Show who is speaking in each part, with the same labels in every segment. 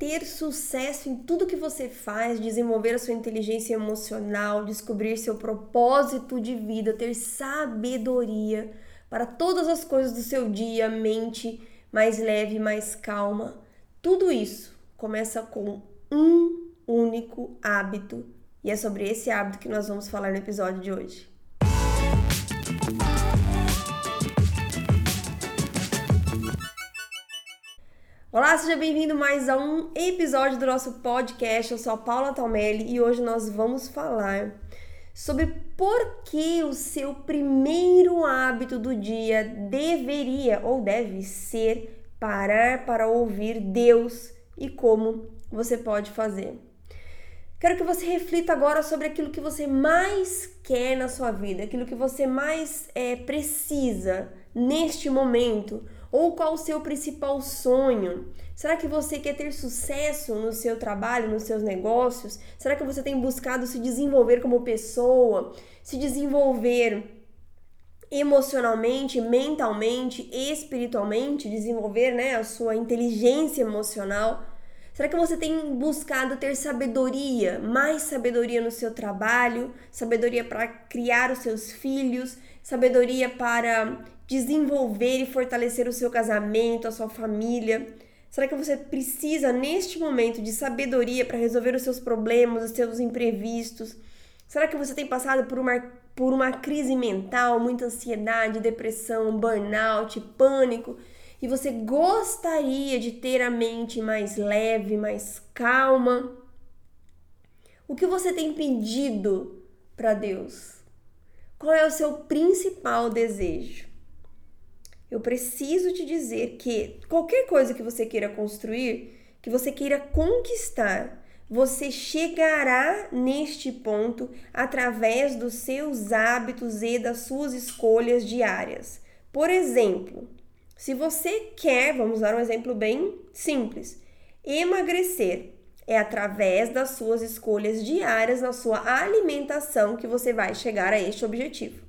Speaker 1: ter sucesso em tudo que você faz, desenvolver a sua inteligência emocional, descobrir seu propósito de vida, ter sabedoria para todas as coisas do seu dia, mente mais leve, mais calma. Tudo isso começa com um único hábito e é sobre esse hábito que nós vamos falar no episódio de hoje. Olá, seja bem-vindo mais a um episódio do nosso podcast. Eu sou a Paula Talmelli e hoje nós vamos falar sobre por que o seu primeiro hábito do dia deveria ou deve ser parar para ouvir Deus e como você pode fazer. Quero que você reflita agora sobre aquilo que você mais quer na sua vida, aquilo que você mais é, precisa neste momento ou qual o seu principal sonho? Será que você quer ter sucesso no seu trabalho, nos seus negócios? Será que você tem buscado se desenvolver como pessoa, se desenvolver emocionalmente, mentalmente, espiritualmente, desenvolver né, a sua inteligência emocional? Será que você tem buscado ter sabedoria, mais sabedoria no seu trabalho, sabedoria para criar os seus filhos, sabedoria para desenvolver e fortalecer o seu casamento, a sua família? Será que você precisa, neste momento, de sabedoria para resolver os seus problemas, os seus imprevistos? Será que você tem passado por uma, por uma crise mental, muita ansiedade, depressão, burnout, pânico? E você gostaria de ter a mente mais leve, mais calma? O que você tem pedido para Deus? Qual é o seu principal desejo? eu preciso te dizer que qualquer coisa que você queira construir, que você queira conquistar, você chegará neste ponto através dos seus hábitos e das suas escolhas diárias. Por exemplo, se você quer, vamos dar um exemplo bem simples, emagrecer, é através das suas escolhas diárias na sua alimentação que você vai chegar a este objetivo.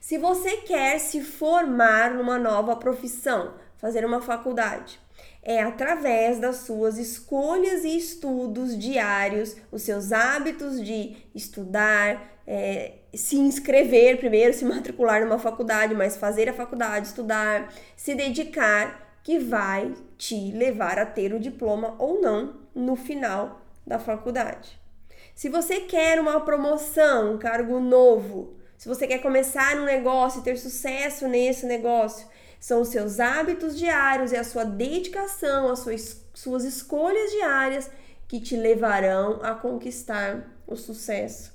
Speaker 1: Se você quer se formar numa nova profissão, fazer uma faculdade, é através das suas escolhas e estudos diários, os seus hábitos de estudar, é, se inscrever primeiro, se matricular numa faculdade, mas fazer a faculdade, estudar, se dedicar, que vai te levar a ter o diploma ou não no final da faculdade. Se você quer uma promoção, um cargo novo, se você quer começar um negócio e ter sucesso nesse negócio, são os seus hábitos diários e a sua dedicação, as suas, suas escolhas diárias que te levarão a conquistar o sucesso.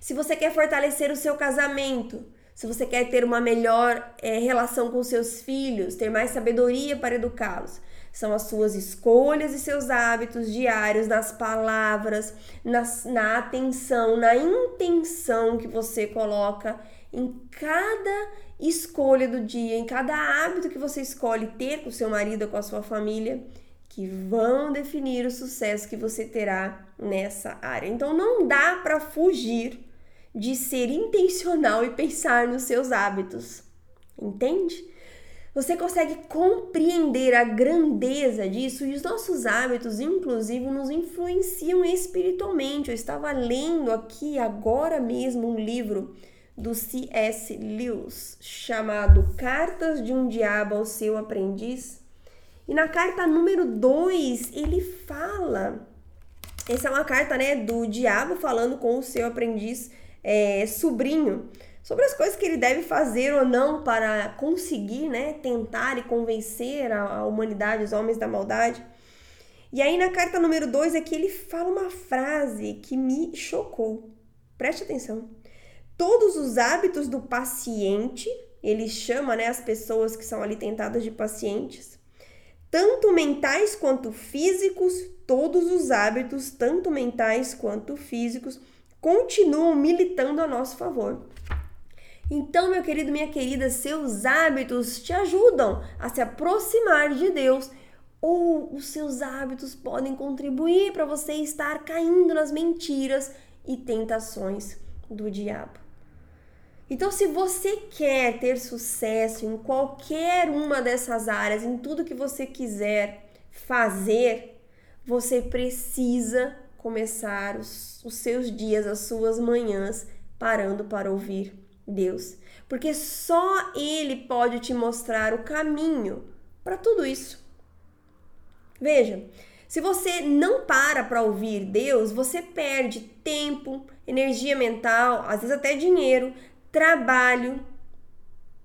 Speaker 1: Se você quer fortalecer o seu casamento, se você quer ter uma melhor é, relação com seus filhos, ter mais sabedoria para educá-los, são as suas escolhas e seus hábitos diários, nas palavras, nas, na atenção, na intenção que você coloca em cada escolha do dia, em cada hábito que você escolhe ter com seu marido com a sua família, que vão definir o sucesso que você terá nessa área. Então não dá para fugir de ser intencional e pensar nos seus hábitos. Entende? Você consegue compreender a grandeza disso e os nossos hábitos, inclusive, nos influenciam espiritualmente. Eu estava lendo aqui agora mesmo um livro do C.S. Lewis chamado Cartas de um Diabo ao Seu Aprendiz. E na carta número 2 ele fala. Essa é uma carta né, do diabo falando com o seu aprendiz é, sobrinho sobre as coisas que ele deve fazer ou não para conseguir, né, tentar e convencer a, a humanidade, os homens da maldade. E aí na carta número 2 aqui ele fala uma frase que me chocou. Preste atenção. Todos os hábitos do paciente, ele chama, né, as pessoas que são ali tentadas de pacientes, tanto mentais quanto físicos, todos os hábitos, tanto mentais quanto físicos, continuam militando a nosso favor. Então, meu querido, minha querida, seus hábitos te ajudam a se aproximar de Deus ou os seus hábitos podem contribuir para você estar caindo nas mentiras e tentações do diabo. Então, se você quer ter sucesso em qualquer uma dessas áreas, em tudo que você quiser fazer, você precisa começar os, os seus dias, as suas manhãs, parando para ouvir Deus. Porque só Ele pode te mostrar o caminho para tudo isso. Veja, se você não para para ouvir Deus, você perde tempo, energia mental, às vezes até dinheiro, trabalho.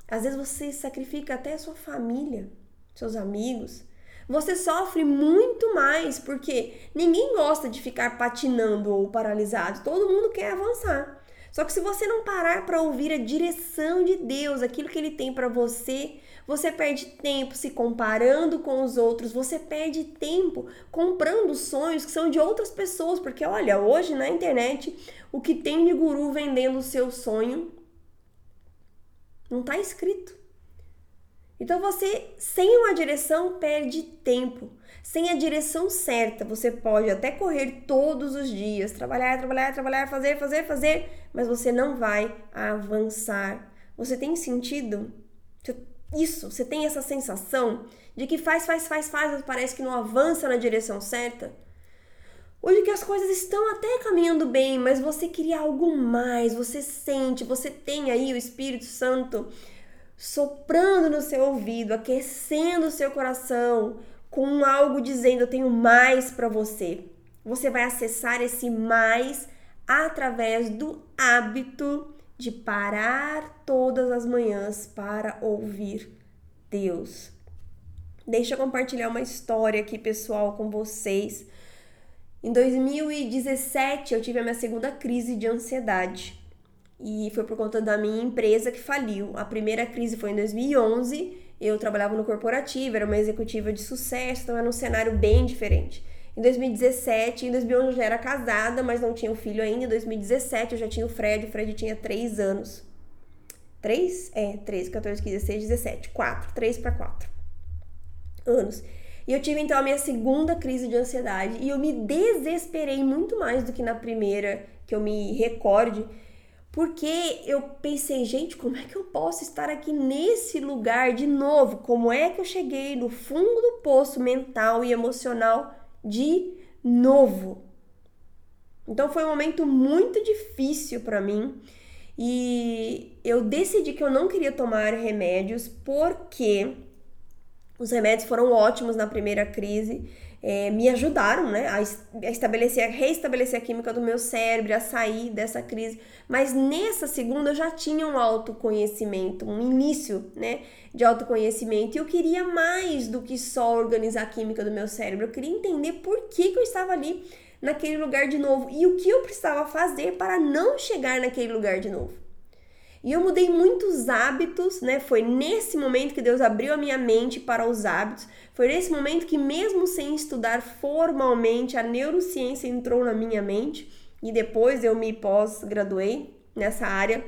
Speaker 1: Às vezes você sacrifica até a sua família, seus amigos. Você sofre muito mais porque ninguém gosta de ficar patinando ou paralisado. Todo mundo quer avançar. Só que se você não parar para ouvir a direção de Deus, aquilo que ele tem para você, você perde tempo se comparando com os outros, você perde tempo comprando sonhos que são de outras pessoas, porque olha, hoje na internet o que tem de guru vendendo o seu sonho não está escrito. Então você, sem uma direção, perde tempo. Sem a direção certa, você pode até correr todos os dias, trabalhar, trabalhar, trabalhar, fazer, fazer, fazer, mas você não vai avançar. Você tem sentido? isso, você tem essa sensação de que faz, faz, faz, faz, mas parece que não avança na direção certa? Ou de que as coisas estão até caminhando bem, mas você queria algo mais, você sente, você tem aí o Espírito Santo soprando no seu ouvido, aquecendo o seu coração com algo dizendo eu tenho mais para você. Você vai acessar esse mais através do hábito de parar todas as manhãs para ouvir Deus. Deixa eu compartilhar uma história aqui, pessoal, com vocês. Em 2017, eu tive a minha segunda crise de ansiedade. E foi por conta da minha empresa que faliu. A primeira crise foi em 2011. Eu trabalhava no corporativo, era uma executiva de sucesso, então era um cenário bem diferente. Em 2017, em 2011 eu já era casada, mas não tinha um filho ainda. Em 2017 eu já tinha o Fred, o Fred tinha 3 anos. 3? É, 3, 14, 15, 16, 17. 4, 3 para 4 anos. E eu tive então a minha segunda crise de ansiedade e eu me desesperei muito mais do que na primeira, que eu me recorde, porque eu pensei, gente, como é que eu posso estar aqui nesse lugar de novo? Como é que eu cheguei no fundo do poço mental e emocional de novo. Então foi um momento muito difícil para mim e eu decidi que eu não queria tomar remédios porque os remédios foram ótimos na primeira crise, é, me ajudaram né, a estabelecer, a reestabelecer a química do meu cérebro, a sair dessa crise. Mas nessa segunda eu já tinha um autoconhecimento, um início né, de autoconhecimento. E eu queria mais do que só organizar a química do meu cérebro. Eu queria entender por que, que eu estava ali naquele lugar de novo e o que eu precisava fazer para não chegar naquele lugar de novo. E eu mudei muitos hábitos, né? Foi nesse momento que Deus abriu a minha mente para os hábitos. Foi nesse momento que, mesmo sem estudar formalmente, a neurociência entrou na minha mente e depois eu me pós-graduei nessa área.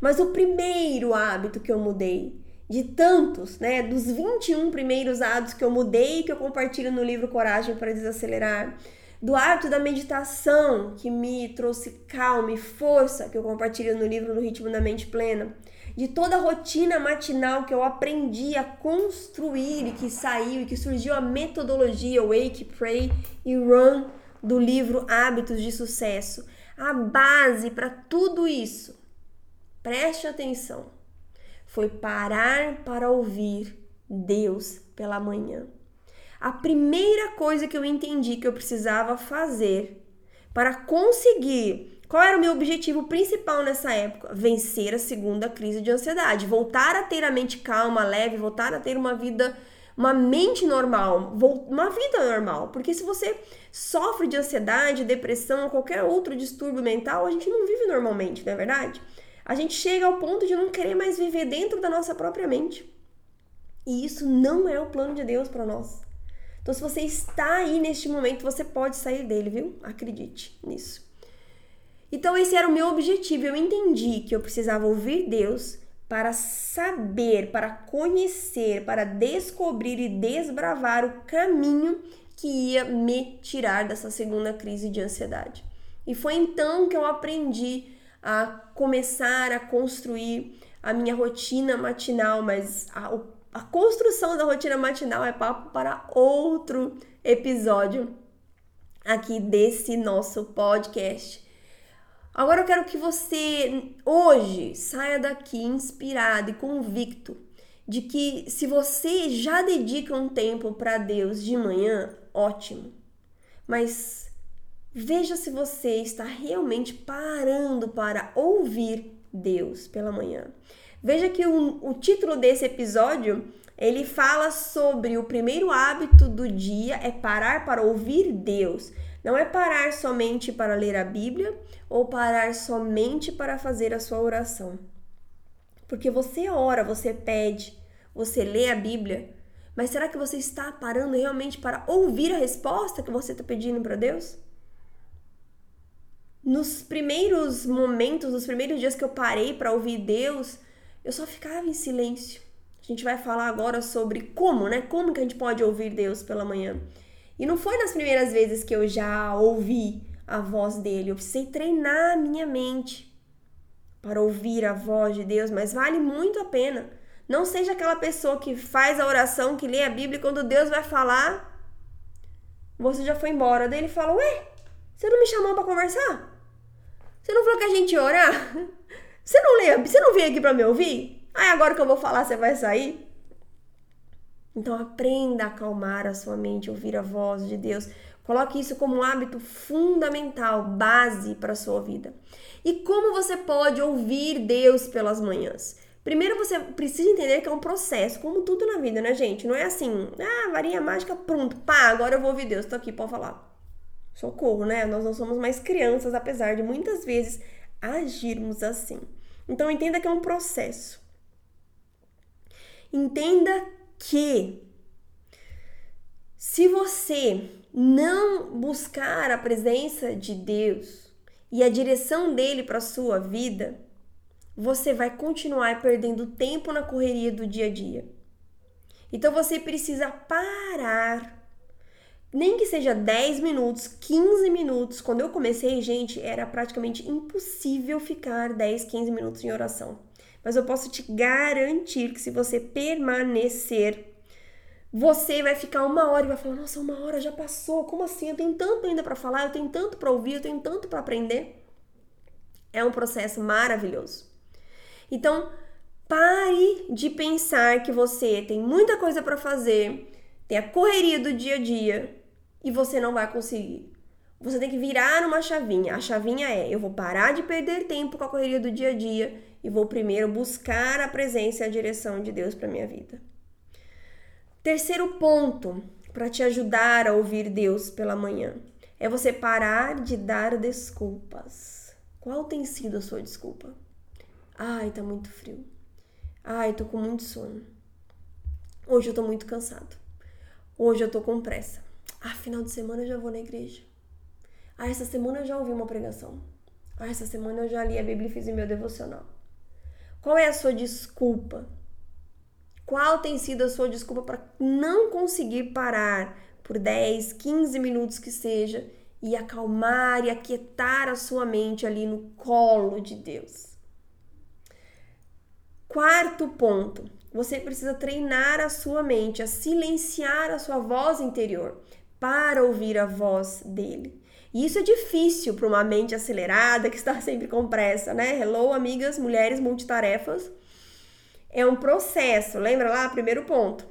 Speaker 1: Mas o primeiro hábito que eu mudei, de tantos, né, dos 21 primeiros hábitos que eu mudei, que eu compartilho no livro Coragem para Desacelerar, do hábito da meditação, que me trouxe calma e força, que eu compartilho no livro No Ritmo da Mente Plena, de toda a rotina matinal que eu aprendi a construir e que saiu e que surgiu a metodologia Wake, Pray e Run do livro Hábitos de Sucesso. A base para tudo isso, preste atenção, foi parar para ouvir Deus pela manhã a primeira coisa que eu entendi que eu precisava fazer para conseguir. Qual era o meu objetivo principal nessa época? Vencer a segunda crise de ansiedade, voltar a ter a mente calma, leve, voltar a ter uma vida, uma mente normal, uma vida normal. Porque se você sofre de ansiedade, depressão, ou qualquer outro distúrbio mental, a gente não vive normalmente, não é verdade? A gente chega ao ponto de não querer mais viver dentro da nossa própria mente. E isso não é o plano de Deus para nós. Então, se você está aí neste momento, você pode sair dele, viu? Acredite nisso. Então, esse era o meu objetivo. Eu entendi que eu precisava ouvir Deus para saber, para conhecer, para descobrir e desbravar o caminho que ia me tirar dessa segunda crise de ansiedade. E foi então que eu aprendi a começar a construir a minha rotina matinal, mas a, o a construção da rotina matinal é papo para outro episódio aqui desse nosso podcast. Agora eu quero que você hoje saia daqui inspirado e convicto de que se você já dedica um tempo para Deus de manhã, ótimo. Mas veja se você está realmente parando para ouvir Deus pela manhã. Veja que o, o título desse episódio ele fala sobre o primeiro hábito do dia é parar para ouvir Deus. Não é parar somente para ler a Bíblia ou parar somente para fazer a sua oração. Porque você ora, você pede, você lê a Bíblia, mas será que você está parando realmente para ouvir a resposta que você está pedindo para Deus? Nos primeiros momentos, nos primeiros dias que eu parei para ouvir Deus, eu só ficava em silêncio. A gente vai falar agora sobre como, né? Como que a gente pode ouvir Deus pela manhã. E não foi nas primeiras vezes que eu já ouvi a voz dele. Eu precisei treinar a minha mente para ouvir a voz de Deus, mas vale muito a pena. Não seja aquela pessoa que faz a oração, que lê a Bíblia e quando Deus vai falar, você já foi embora. Daí ele fala: Ué, você não me chamou para conversar? Você não falou que a gente ia orar? Você não lê, você não veio aqui para me ouvir? Aí agora que eu vou falar, você vai sair? Então aprenda a acalmar a sua mente, ouvir a voz de Deus. Coloque isso como um hábito fundamental, base para a sua vida. E como você pode ouvir Deus pelas manhãs? Primeiro você precisa entender que é um processo, como tudo na vida, né, gente? Não é assim, ah, varinha mágica, pronto, pá, agora eu vou ouvir Deus, tô aqui, pode falar. Socorro, né? Nós não somos mais crianças, apesar de muitas vezes agirmos assim. Então entenda que é um processo. Entenda que se você não buscar a presença de Deus e a direção dele para sua vida, você vai continuar perdendo tempo na correria do dia a dia. Então você precisa parar. Nem que seja 10 minutos, 15 minutos. Quando eu comecei, gente, era praticamente impossível ficar 10, 15 minutos em oração. Mas eu posso te garantir que se você permanecer, você vai ficar uma hora e vai falar: Nossa, uma hora já passou. Como assim? Eu tenho tanto ainda para falar, eu tenho tanto para ouvir, eu tenho tanto para aprender. É um processo maravilhoso. Então, pare de pensar que você tem muita coisa para fazer, tem a correria do dia a dia e você não vai conseguir. Você tem que virar uma chavinha. A chavinha é: eu vou parar de perder tempo com a correria do dia a dia e vou primeiro buscar a presença e a direção de Deus para minha vida. Terceiro ponto para te ajudar a ouvir Deus pela manhã é você parar de dar desculpas. Qual tem sido a sua desculpa? Ai, tá muito frio. Ai, tô com muito sono. Hoje eu tô muito cansado. Hoje eu tô com pressa. Ah, final de semana eu já vou na igreja. Ah, essa semana eu já ouvi uma pregação. Ah, essa semana eu já li a Bíblia e fiz o meu devocional. Qual é a sua desculpa? Qual tem sido a sua desculpa para não conseguir parar por 10, 15 minutos que seja e acalmar e aquietar a sua mente ali no colo de Deus? Quarto ponto, você precisa treinar a sua mente a silenciar a sua voz interior para ouvir a voz dele. E isso é difícil para uma mente acelerada que está sempre com pressa, né? Hello, amigas, mulheres multitarefas. É um processo, lembra lá? Primeiro ponto.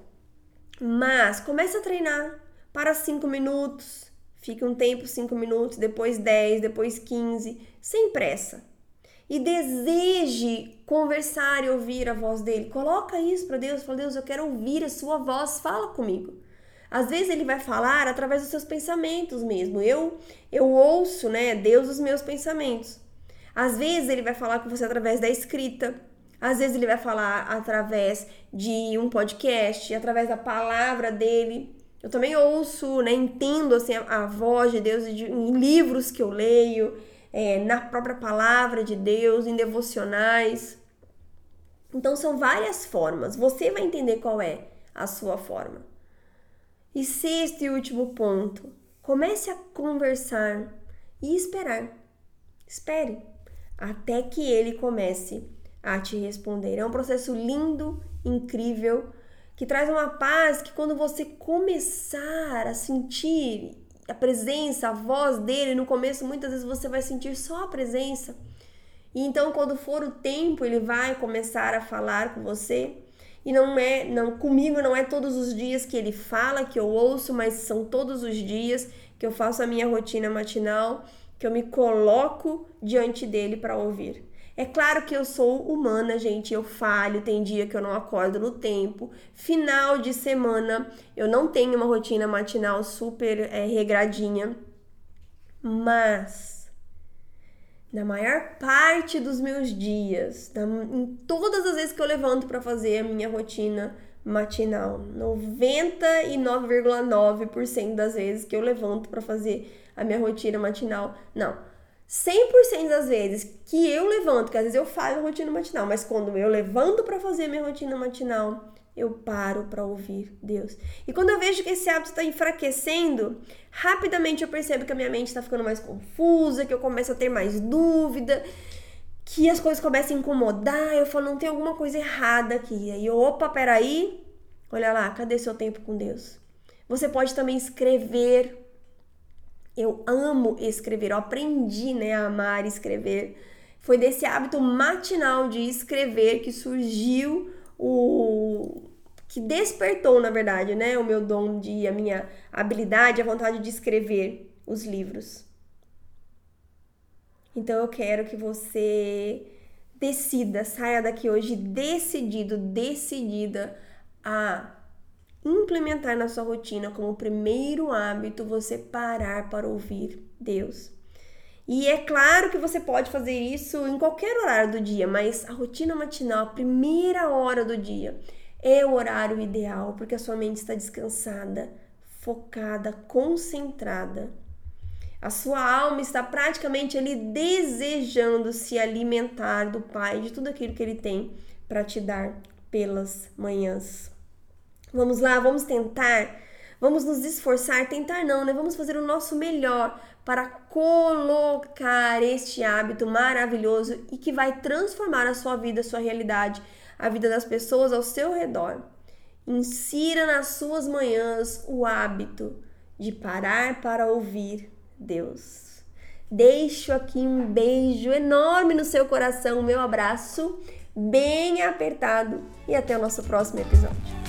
Speaker 1: Mas comece a treinar para 5 minutos, fique um tempo 5 minutos, depois 10, depois 15, sem pressa. E deseje conversar e ouvir a voz dele. Coloca isso para Deus, fala: "Deus, eu quero ouvir a sua voz, fala comigo". Às vezes ele vai falar através dos seus pensamentos mesmo. Eu eu ouço, né, Deus os meus pensamentos. Às vezes ele vai falar com você através da escrita. Às vezes ele vai falar através de um podcast, através da palavra dele. Eu também ouço, né, entendo assim a, a voz de Deus de, em livros que eu leio, é, na própria palavra de Deus, em devocionais. Então são várias formas. Você vai entender qual é a sua forma. E sexto e último ponto, comece a conversar e esperar. Espere até que ele comece a te responder. É um processo lindo, incrível, que traz uma paz que quando você começar a sentir a presença, a voz dele, no começo muitas vezes você vai sentir só a presença. E então quando for o tempo, ele vai começar a falar com você. E não é, não comigo não é todos os dias que ele fala, que eu ouço, mas são todos os dias que eu faço a minha rotina matinal, que eu me coloco diante dele para ouvir. É claro que eu sou humana, gente, eu falho, tem dia que eu não acordo no tempo. Final de semana, eu não tenho uma rotina matinal super é, regradinha, mas na maior parte dos meus dias, na, em todas as vezes que eu levanto para fazer a minha rotina matinal, 99,9% das vezes que eu levanto para fazer a minha rotina matinal, não 100% das vezes que eu levanto, que às vezes eu faço a rotina matinal, mas quando eu levanto para fazer minha rotina matinal, eu paro para ouvir Deus. E quando eu vejo que esse hábito está enfraquecendo, rapidamente eu percebo que a minha mente está ficando mais confusa, que eu começo a ter mais dúvida, que as coisas começam a incomodar. Eu falo, não tem alguma coisa errada aqui. Aí eu, opa, peraí, olha lá, cadê seu tempo com Deus? Você pode também escrever eu amo escrever, eu aprendi né, a amar escrever. Foi desse hábito matinal de escrever que surgiu o que despertou, na verdade, né, o meu dom de a minha habilidade, a vontade de escrever os livros. Então eu quero que você decida, saia daqui hoje decidido, decidida a implementar na sua rotina como primeiro hábito você parar para ouvir Deus. E é claro que você pode fazer isso em qualquer horário do dia, mas a rotina matinal, a primeira hora do dia, é o horário ideal, porque a sua mente está descansada, focada, concentrada. A sua alma está praticamente ali desejando se alimentar do Pai, de tudo aquilo que Ele tem para te dar pelas manhãs. Vamos lá, vamos tentar, vamos nos esforçar, tentar não, né? Vamos fazer o nosso melhor para colocar este hábito maravilhoso e que vai transformar a sua vida, a sua realidade, a vida das pessoas ao seu redor. Insira nas suas manhãs o hábito de parar para ouvir Deus. Deixo aqui um beijo enorme no seu coração, meu abraço bem apertado e até o nosso próximo episódio.